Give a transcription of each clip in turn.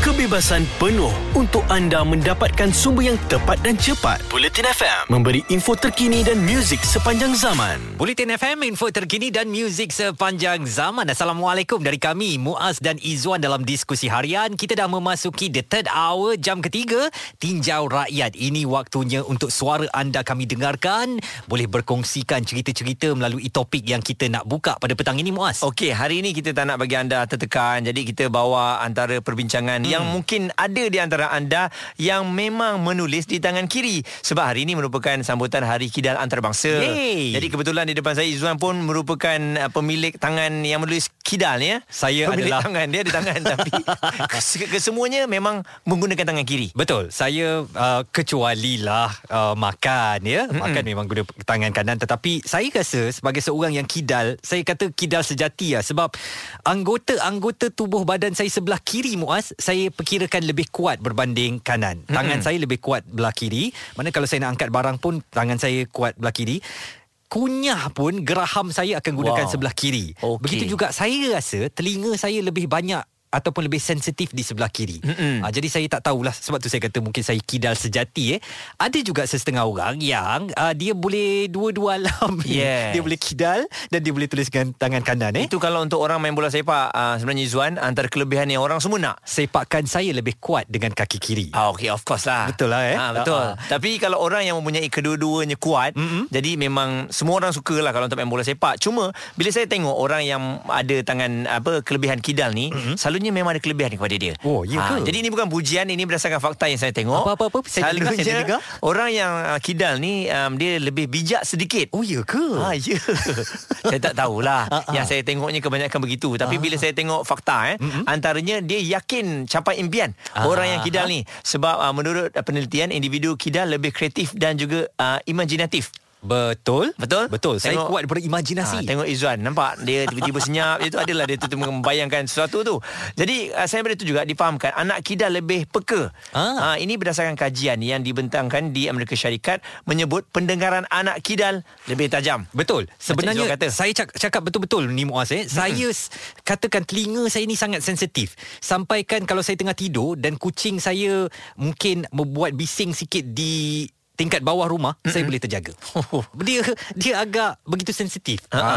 kebebasan penuh untuk anda mendapatkan sumber yang tepat dan cepat. Bulletin FM memberi info terkini dan muzik sepanjang zaman. Bulletin FM, info terkini dan muzik sepanjang zaman. Assalamualaikum dari kami, Muaz dan Izzuan dalam diskusi harian. Kita dah memasuki the third hour, jam ketiga. Tinjau Rakyat. Ini waktunya untuk suara anda kami dengarkan. Boleh berkongsikan cerita-cerita melalui topik yang kita nak buka pada petang ini, Muaz. Okey, hari ini kita tak nak bagi anda tertekan. Jadi kita bawa antara perbincangan. Yang mungkin ada di antara anda yang memang menulis di tangan kiri. Sebab hari ini merupakan sambutan Hari Kidal Antarabangsa. Yeay. Jadi kebetulan di depan saya Izzuan pun merupakan uh, pemilik tangan yang menulis kidal ya. Saya pemilik adalah- tangan dia di tangan tapi kes- kesemuanya memang menggunakan tangan kiri. Betul. Saya uh, kecuali lah uh, makan ya. Mm-hmm. Makan memang guna tangan kanan tetapi saya rasa sebagai seorang yang kidal, saya kata kidal sejati lah sebab anggota-anggota tubuh badan saya sebelah kiri Muaz, saya perkirakan lebih kuat berbanding kanan. Tangan mm-hmm. saya lebih kuat belah kiri. Mana kalau saya nak angkat barang pun tangan saya kuat belah kiri. Kunyah pun geraham saya akan gunakan Wow. sebelah kiri. Okey. Begitu juga saya rasa telinga saya lebih banyak ataupun lebih sensitif di sebelah kiri. Uh, jadi saya tak tahulah sebab tu saya kata mungkin saya kidal sejati eh. Ada juga setengah orang yang uh, dia boleh dua-dua alam. Yes. Dia boleh kidal dan dia boleh tulis dengan tangan kanan eh. Itu kalau untuk orang main bola sepak uh, sebenarnya Izzuan antara kelebihan yang orang semua nak. Sepakan saya lebih kuat dengan kaki kiri. Ah okey of course lah. Betul lah, eh? Ah betul. Ah. Tapi kalau orang yang mempunyai kedua-duanya kuat, Mm-mm. jadi memang semua orang sukalah kalau untuk main bola sepak. Cuma bila saya tengok orang yang ada tangan apa kelebihan kidal ni, mm-hmm. Selalunya memang ada kelebihan kepada dia. Oh, ya Ah, ke? jadi ini bukan pujian, ini berdasarkan fakta yang saya tengok. Apa-apa-apa? Saya nak dengar, saya Selalunya dengar. orang yang uh, kidal ni um, dia lebih bijak sedikit. Oh ya ke? Ah ya. saya tak tahulah. Ah, ah. Yang saya tengoknya kebanyakan begitu. Tapi bila saya tengok fakta eh, Mm-mm. antaranya dia yakin capai impian Ah. orang yang kidal ni sebab uh, menurut uh, penelitian individu kidal lebih kreatif dan juga uh, imajinatif. Betul. Betul? Betul. Saya Tengok- kuat berimajinasi. Ha, tengok Izzuan Nampak dia tiba-tiba senyap Itu adalah dia tu membayangkan sesuatu tu Jadi uh, saya pada itu juga difahamkan Anak kidal lebih peka Ah. ha, Ini berdasarkan kajian Yang dibentangkan di Amerika Syarikat Menyebut pendengaran anak kidal Lebih tajam Betul. Sebenarnya kata. saya cak, cakap betul-betul ni Muaz eh. Saya s- katakan telinga saya ni sangat sensitif. Sampaikan kalau saya tengah tidur dan kucing saya mungkin membuat bising sikit di tingkat bawah rumah, mm-hmm. saya boleh terjaga. Dia dia agak begitu sensitif. Ha, ha.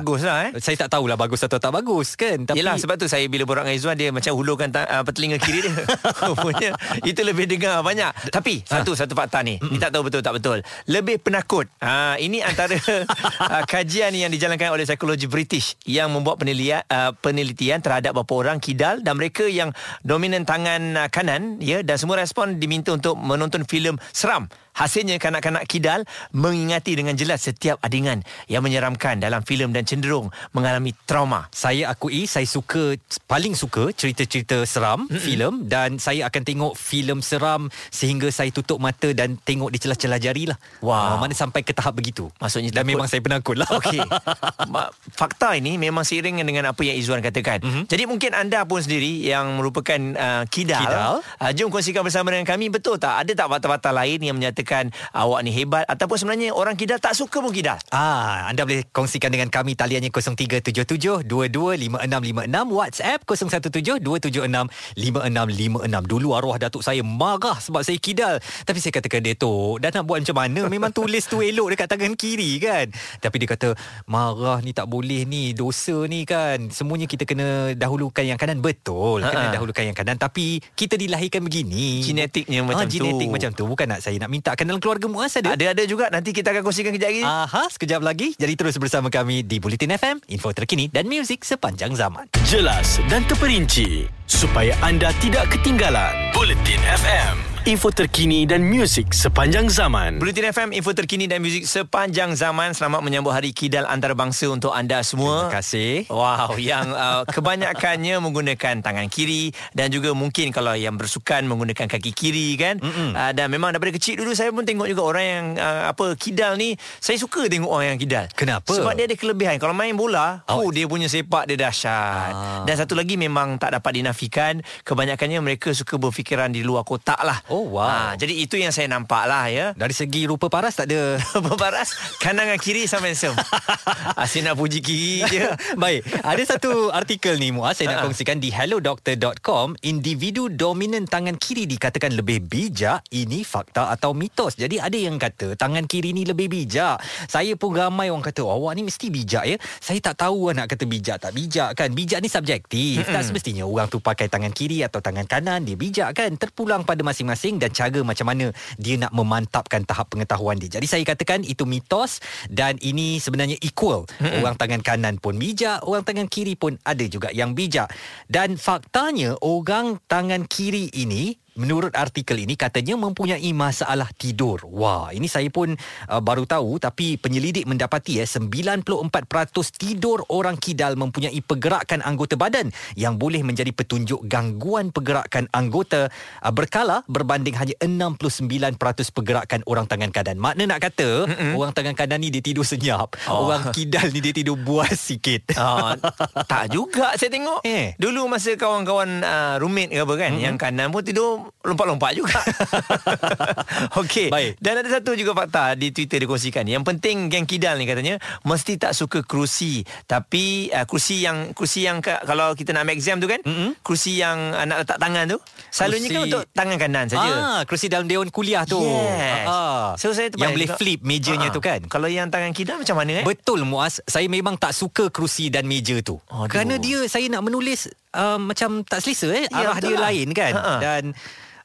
Baguslah, eh. Saya tak tahulah bagus atau tak bagus kan. Tapi Yelah sebab tu saya bila borak dengan Izzuan Dia macam hulurkan ta- uh, telinga kiri dia Rupanya Itu lebih dengar banyak Tapi Satu satu fakta ni Ni tak tahu betul tak betul Lebih penakut ha, Ini antara uh, Kajian yang dijalankan oleh Psikologi British Yang membuat penelitian, uh, penelitian Terhadap beberapa orang kidal Dan mereka yang Dominan tangan uh, kanan ya Dan semua respon diminta untuk Menonton filem seram Hasilnya kanak-kanak kidal mengingati dengan jelas setiap adegan yang menyeramkan dalam filem dan cenderung mengalami trauma. saya akui saya suka paling suka cerita-cerita seram filem dan saya akan tengok filem seram sehingga saya tutup mata dan tengok di celah-celah jari lah. Wow. Ah, mana sampai ke tahap begitu. Maksudnya dan takut. memang saya penakut lah. Okey. Fakta ini memang seiring dengan apa yang Izzuan katakan. Mhm. Jadi mungkin anda pun sendiri yang merupakan uh, kidal, Kidal. Uh, jom kongsikan bersama dengan kami betul tak ada tak fakta-fakta lain yang menyatakan awak ni hebat ataupun sebenarnya orang kidal tak suka pun kidal. Ah, anda boleh kongsikan dengan kami taliannya 0377 225656 WhatsApp 0172765656. Dulu arwah datuk saya marah sebab saya kidal. Tapi saya katakan dia tu dah nak buat macam mana? Memang tulis tu elok dekat tangan kiri kan. Tapi dia kata marah ni tak boleh ni, dosa ni kan. Semuanya kita kena dahulukan yang kanan betul. Kena Ha-ha. dahulukan yang kanan tapi kita dilahirkan begini. Genetiknya macam ah, tu. Genetik macam tu. Bukan nak saya nak mintakan dalam keluarga Muaz ada. Ada-ada juga nanti kita akan kongsikan kejap lagi. Aha, sekejap lagi. Jadi terus bersama kami di Bulletin FM, info terkini dan muzik sepanjang zaman. Jelas dan terperinci supaya anda tidak ketinggalan. Bulletin FM, info terkini dan muzik sepanjang zaman. Bulletin FM, info terkini dan muzik sepanjang zaman. Selamat menyambut Hari Kidal Antarabangsa untuk anda semua. Terima kasih. Wow, yang uh, kebanyakannya menggunakan tangan kiri dan juga mungkin kalau yang bersukan menggunakan kaki kiri kan. Uh, dan memang daripada kecil dulu saya pun tengok juga orang yang uh, apa kidal ni, saya suka tengok orang yang kidal. Kenapa? Sebab dia ada kelebihan. Kalau main bola, Oh. oh, dia punya sepak dia dahsyat. Ah. Dan satu lagi memang tak dapat dinafikan, kebanyakannya mereka suka berfikiran di luar kotak lah. Oh, Oh, wow. Ah, jadi itu yang saya nampak lah ya. Dari segi rupa paras tak ada. Berbaras kanan dengan kiri sama handsome. Asyik nak puji kiri je. Baik, ada satu artikel ni Muaz saya nak Ha-ha. kongsikan di hellodoctor.com. Individu dominan tangan kiri dikatakan lebih bijak. Ini fakta atau mitos. Jadi ada yang kata tangan kiri ni lebih bijak. Saya pun ramai orang kata awak ni mesti bijak ya. Saya tak tahu nak kata bijak tak bijak kan. Bijak ni subjektif. Mm-mm. Tak semestinya orang tu pakai tangan kiri atau tangan kanan dia bijak kan. Terpulang pada masing-masing dan cara macam mana dia nak memantapkan tahap pengetahuan dia. Jadi saya katakan itu mitos dan ini sebenarnya equal. Mm-mm. Orang tangan kanan pun bijak, orang tangan kiri pun ada juga yang bijak. Dan faktanya orang tangan kiri ini Menurut artikel ini katanya mempunyai masalah tidur. Wah, ini saya pun uh, baru tahu tapi penyelidik mendapati eh 94% tidur orang kidal mempunyai pergerakan anggota badan yang boleh menjadi petunjuk gangguan pergerakan anggota uh, berkala berbanding hanya 69% pergerakan orang tangan kanan. Makna nak kata Mm-mm. orang tangan kanan ni dia tidur senyap, Oh. orang kidal ni dia tidur buas sikit. Ah, tak juga saya tengok. Eh. Dulu masa kawan-kawan uh, roommate ke apa kan, mm-hmm. yang kanan pun tidur lompat-lompat juga. Okey. Dan ada satu juga fakta di Twitter dikongsikan. Yang penting geng kidal ni katanya mesti tak suka kerusi. Tapi uh, kerusi yang kerusi yang ka, kalau kita nak ambil exam tu kan, Mm-mm. kerusi yang uh, nak letak tangan tu, selalunya kan Kerusi- untuk tangan kanan saja. Ah, kerusi dalam dewan kuliah tu. Yes. Ah. So saya yang boleh juga- flip mejanya Ah, tu kan. Kalau yang tangan kidal macam mana eh? Betul Muaz, saya memang tak suka kerusi dan meja tu. Aduh. Kerana dia saya nak menulis uh, macam tak selesa eh, Ya, arah betul dia lah. lain kan. Ha-ha. Dan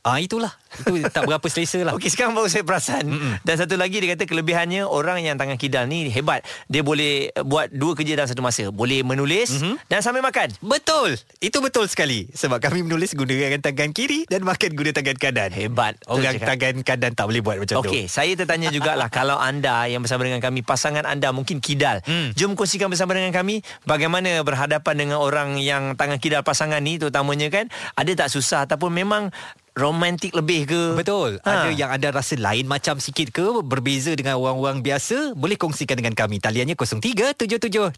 ah itulah. Itu tak berapa selesa lah. Okey sekarang baru saya perasan Mm-mm. Dan satu lagi dia kata kelebihannya Orang yang tangan kidal ni hebat Dia boleh uh, buat dua kerja dalam satu masa Boleh menulis mm-hmm. Dan sambil makan Betul. Itu betul sekali. Sebab kami menulis gunakan tangan kiri dan makan guna tangan kanan. Hebat Orang cakap. tangan kanan tak boleh buat macam tu. Okey, saya tertanya jugalah kalau anda yang bersama dengan kami pasangan anda mungkin kidal. Hmm. Jom kongsikan bersama dengan kami bagaimana berhadapan dengan orang yang tangan kidal pasangan ni terutamanya kan. Ada tak susah ataupun memang romantik lebih ke? Betul. Ha. Ada yang anda rasa lain macam sikit ke berbeza dengan orang-orang biasa? Boleh kongsikan dengan kami. Taliannya 0377225656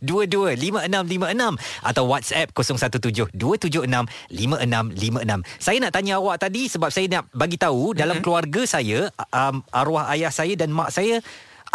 atau WhatsApp 0172765656. Saya nak tanya awak tadi sebab saya nak bagi tahu mm-hmm. dalam keluarga saya um, arwah ayah saya dan mak saya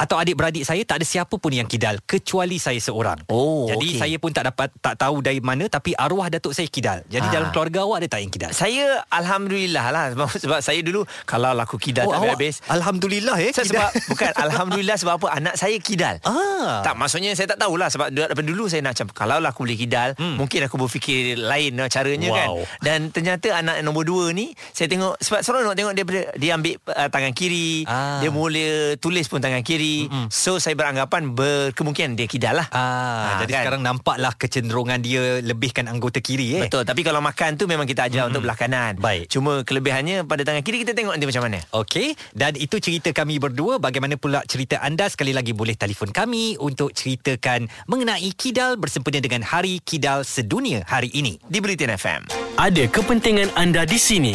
atau adik-beradik saya tak ada siapa pun yang kidal kecuali saya seorang. Oh, Jadi okey. saya pun tak dapat tak tahu dari mana tapi arwah datuk saya kidal. Jadi Ah. dalam keluarga awak ada tak yang kidal? Saya Alhamdulillah lah sebab, sebab saya dulu kalau laku kidal Oh, tak awak habis Alhamdulillah eh. Saya sebab bukan Alhamdulillah sebab apa Anak saya kidal Ah. Tak maksudnya saya tak tahulah Sebab daripada dulu saya nak macam Kalau lah aku boleh kidal Hmm. Mungkin aku berfikir lain lah caranya kan Wow. Dan ternyata anak nombor dua ni Saya tengok Sebab seronok tengok dia Dia ambil uh, tangan kiri Ah. Dia boleh tulis pun tangan kiri Mm-mm. So saya beranggapan Berkemungkinan dia kidal lah Ah, Ah, jadi kan? sekarang nampaklah kecenderungan dia lebihkan anggota kiri eh. Betul Tapi kalau makan tu Memang kita ajar untuk belah kanan Baik. Cuma kelebihannya Pada tangan kiri Kita tengok nanti macam mana Okey, dan itu cerita kami berdua. Bagaimana pula cerita anda? Sekali lagi boleh telefon kami untuk ceritakan mengenai Kidal bersempena dengan Hari Kidal Sedunia hari ini. Di Bulletin FM Ada kepentingan anda di sini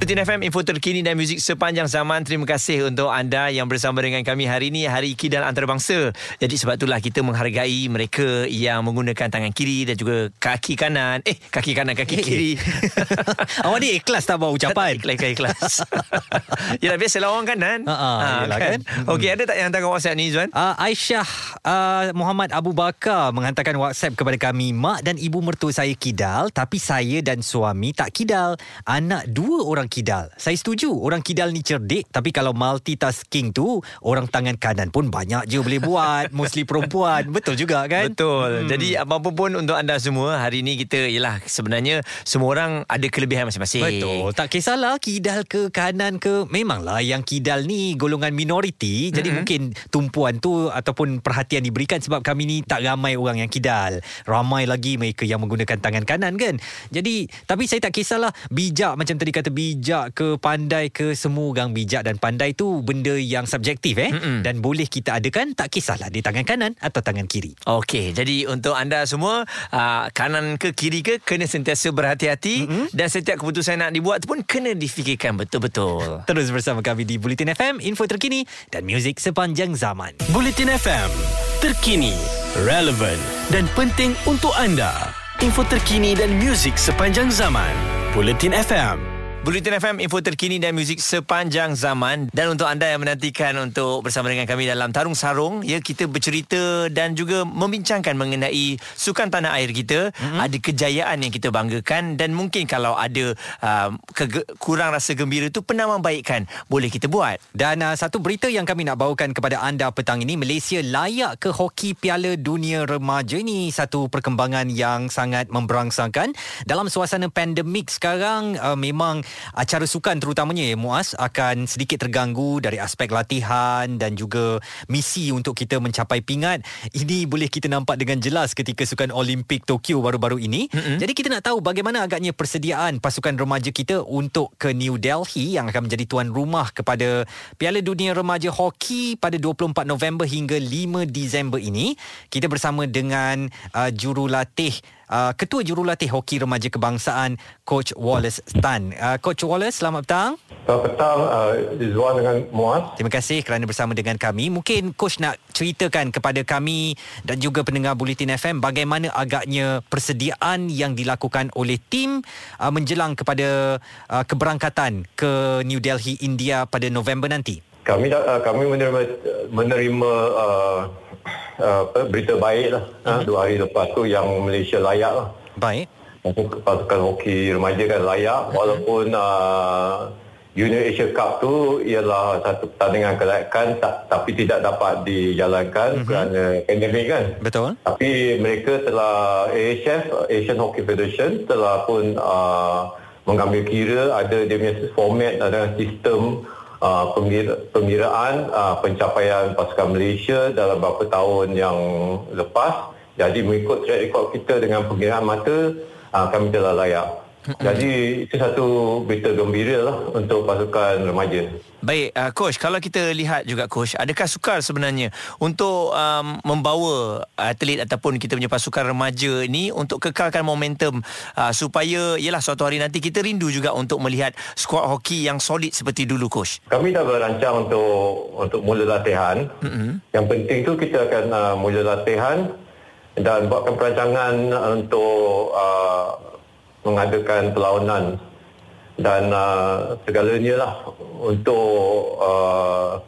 Bulletin FM, info terkini dan muzik sepanjang zaman. Terima kasih untuk anda yang bersama dengan kami hari ini, Hari Kidal Antarabangsa. Jadi sebab itulah kita menghargai mereka yang menggunakan tangan kiri dan juga kaki kanan. Eh, kaki kanan, kaki Eh, kiri. Awak ni ikhlas tak bawa ucapan? Ikhlas, ikhlas, ikhlas. Yalah, biasalah orang kanan. Ha, ha, yelah kan. Okey, ada tak yang hantar WhatsApp ni, Zuan? Uh, Aisyah uh, Muhammad Abu Bakar menghantarkan WhatsApp kepada kami Mak dan ibu mertua saya kidal Tapi saya dan suami tak kidal Anak dua orang kidal Saya setuju orang kidal ni cerdik Tapi kalau multitasking tu Orang tangan kanan pun banyak je boleh buat Mostly perempuan Betul juga kan? Betul. Hmm. Jadi apa-apa pun untuk anda semua hari ini kita ialah sebenarnya semua orang ada kelebihan masing-masing. Betul. Tak kisahlah kidal ke kanan ke. Memanglah yang kidal ni golongan minoriti. Jadi mm-hmm. mungkin tumpuan tu ataupun perhatian diberikan sebab kami ni tak ramai orang yang kidal. Ramai lagi mereka yang menggunakan tangan kanan kan. Jadi tapi saya tak kisahlah bijak macam tadi kata bijak bijak ke pandai ke semua orang bijak dan pandai tu benda yang subjektif eh Mm-mm. dan boleh kita adakan tak kisahlah di tangan kanan atau tangan kiri. Okey, jadi untuk anda semua uh, kanan ke kiri ke kena sentiasa berhati-hati mm-hmm. dan setiap keputusan nak dibuat tu pun kena difikirkan betul-betul. Terus bersama kami di Bulletin FM, info terkini dan muzik sepanjang zaman. Bulletin FM, terkini, relevan dan penting untuk anda. Info terkini dan muzik sepanjang zaman. Bulletin FM. Bulletin FM info terkini dan muzik sepanjang zaman dan untuk anda yang menantikan untuk bersama dengan kami dalam Tarung Sarung ya kita bercerita dan juga membincangkan mengenai sukan tanah air kita mm-hmm. ada kejayaan yang kita banggakan dan mungkin kalau ada uh, kege- kurang rasa gembira tu penambahbaikan boleh kita buat Dan uh, satu berita yang kami nak bawakan kepada anda petang ini, Malaysia layak ke hoki Piala Dunia Remaja ini satu perkembangan yang sangat memberangsangkan. Dalam suasana pandemik sekarang, uh, memang acara sukan terutamanya ya Muaz akan sedikit terganggu dari aspek latihan dan juga misi untuk kita mencapai pingat. Ini boleh kita nampak dengan jelas ketika sukan Olimpik Tokyo baru-baru ini. Mm-hmm. Jadi kita nak tahu bagaimana agaknya persediaan pasukan remaja kita untuk ke New Delhi yang akan menjadi tuan rumah kepada Piala Dunia Remaja Hoki pada 24 November hingga 5 Disember ini. Kita bersama dengan uh, jurulatih uh, Ketua Jurulatih Hoki Remaja Kebangsaan Coach Wallace Tan. Uh, Coach Wallace, selamat petang. Selamat petang uh, Izwan dengan Muaz. Terima kasih kerana bersama dengan kami. Mungkin coach nak ceritakan kepada kami dan juga pendengar Bulletin FM bagaimana agaknya persediaan yang dilakukan oleh tim uh, menjelang kepada uh, keberangkatan ke New Delhi India pada November nanti. Kami uh, kami menerima menerima uh, apa, berita baik lah. Uh-huh. dua hari lepas tu yang Malaysia layak lah. Baik. Pasukan hoki remaja kan layak uh-huh. walaupun uh, Junior Asia Cup tu ialah satu pertandingan kelayakan ta- tapi tidak dapat dijalankan uh-huh. kerana pandemik kan. Betul. Tapi mereka telah AHF Asian Hockey Federation telah pun uh, mengambil kira ada dia punya format dan sistem uh, pengira, pengiraan uh, pencapaian pasukan Malaysia dalam beberapa tahun yang lepas. Jadi mengikut track record kita dengan pengiraan mata uh, kami telah layak. Jadi itu satu berita gembira lah untuk pasukan remaja. Baik, uh, coach, kalau kita lihat juga coach, adakah sukar sebenarnya untuk um, membawa atlet ataupun kita punya pasukan remaja ni untuk kekalkan momentum uh, supaya ialah suatu hari nanti kita rindu juga untuk melihat skuad hoki yang solid seperti dulu coach. Kami dah berancang untuk untuk mula latihan. Mm-hmm. Yang penting tu kita akan uh, mula latihan dan buatkan perancangan untuk uh, mengadakan perlawanan dan uh, segalanya lah untuk uh,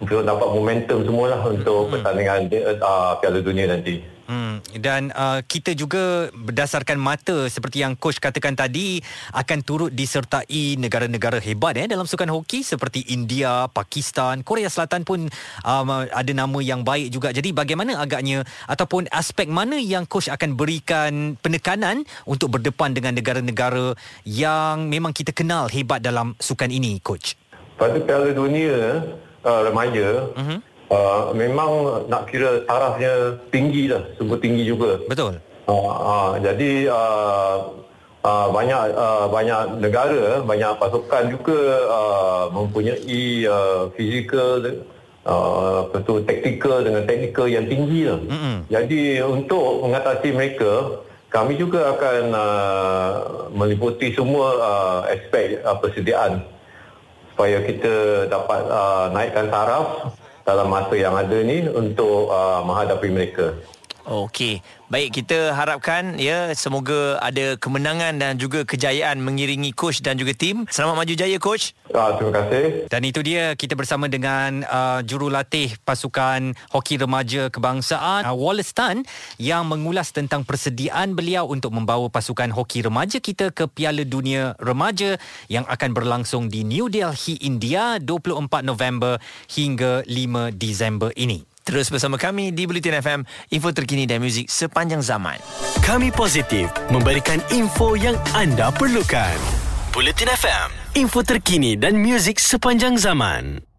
untuk dapat momentum semualah untuk pertandingan uh, Piala Dunia nanti. Hmm, dan uh, kita juga berdasarkan mata seperti yang coach katakan tadi akan turut disertai negara-negara hebat eh dalam sukan hoki seperti India, Pakistan, Korea Selatan pun um, ada nama yang baik juga. Jadi bagaimana agaknya ataupun aspek mana yang coach akan berikan penekanan untuk berdepan dengan negara-negara yang memang kita kenal hebat dalam sukan ini coach? Pada Piala Dunia uh, remaja uh-huh. Uh, memang nak kira tarafnya tinggi lah, sungguh tinggi juga. Betul. Uh, uh, jadi uh, uh, banyak uh, banyak negara, banyak pasukan juga uh, mempunyai uh, fizikal, uh, betul taktikal dengan teknikal yang tinggi lah. Mm-hmm. Jadi untuk mengatasi mereka, kami juga akan uh, meliputi semua uh, aspek uh, persediaan supaya kita dapat uh, naikkan taraf dalam masa yang ada ni untuk uh, menghadapi mereka. Okey, baik kita harapkan ya semoga ada kemenangan dan juga kejayaan mengiringi coach dan juga tim. Selamat maju jaya coach. Ah, terima kasih. Dan itu dia kita bersama dengan uh, jurulatih pasukan hoki remaja kebangsaan uh, Wallace Tan yang mengulas tentang persediaan beliau untuk membawa pasukan hoki remaja kita ke Piala Dunia Remaja yang akan berlangsung di New Delhi, India 24 November hingga 5 Disember ini. Terus bersama kami di Bulletin FM, info terkini dan muzik sepanjang zaman. Kami positif memberikan info yang anda perlukan. Bulletin FM, info terkini dan muzik sepanjang zaman.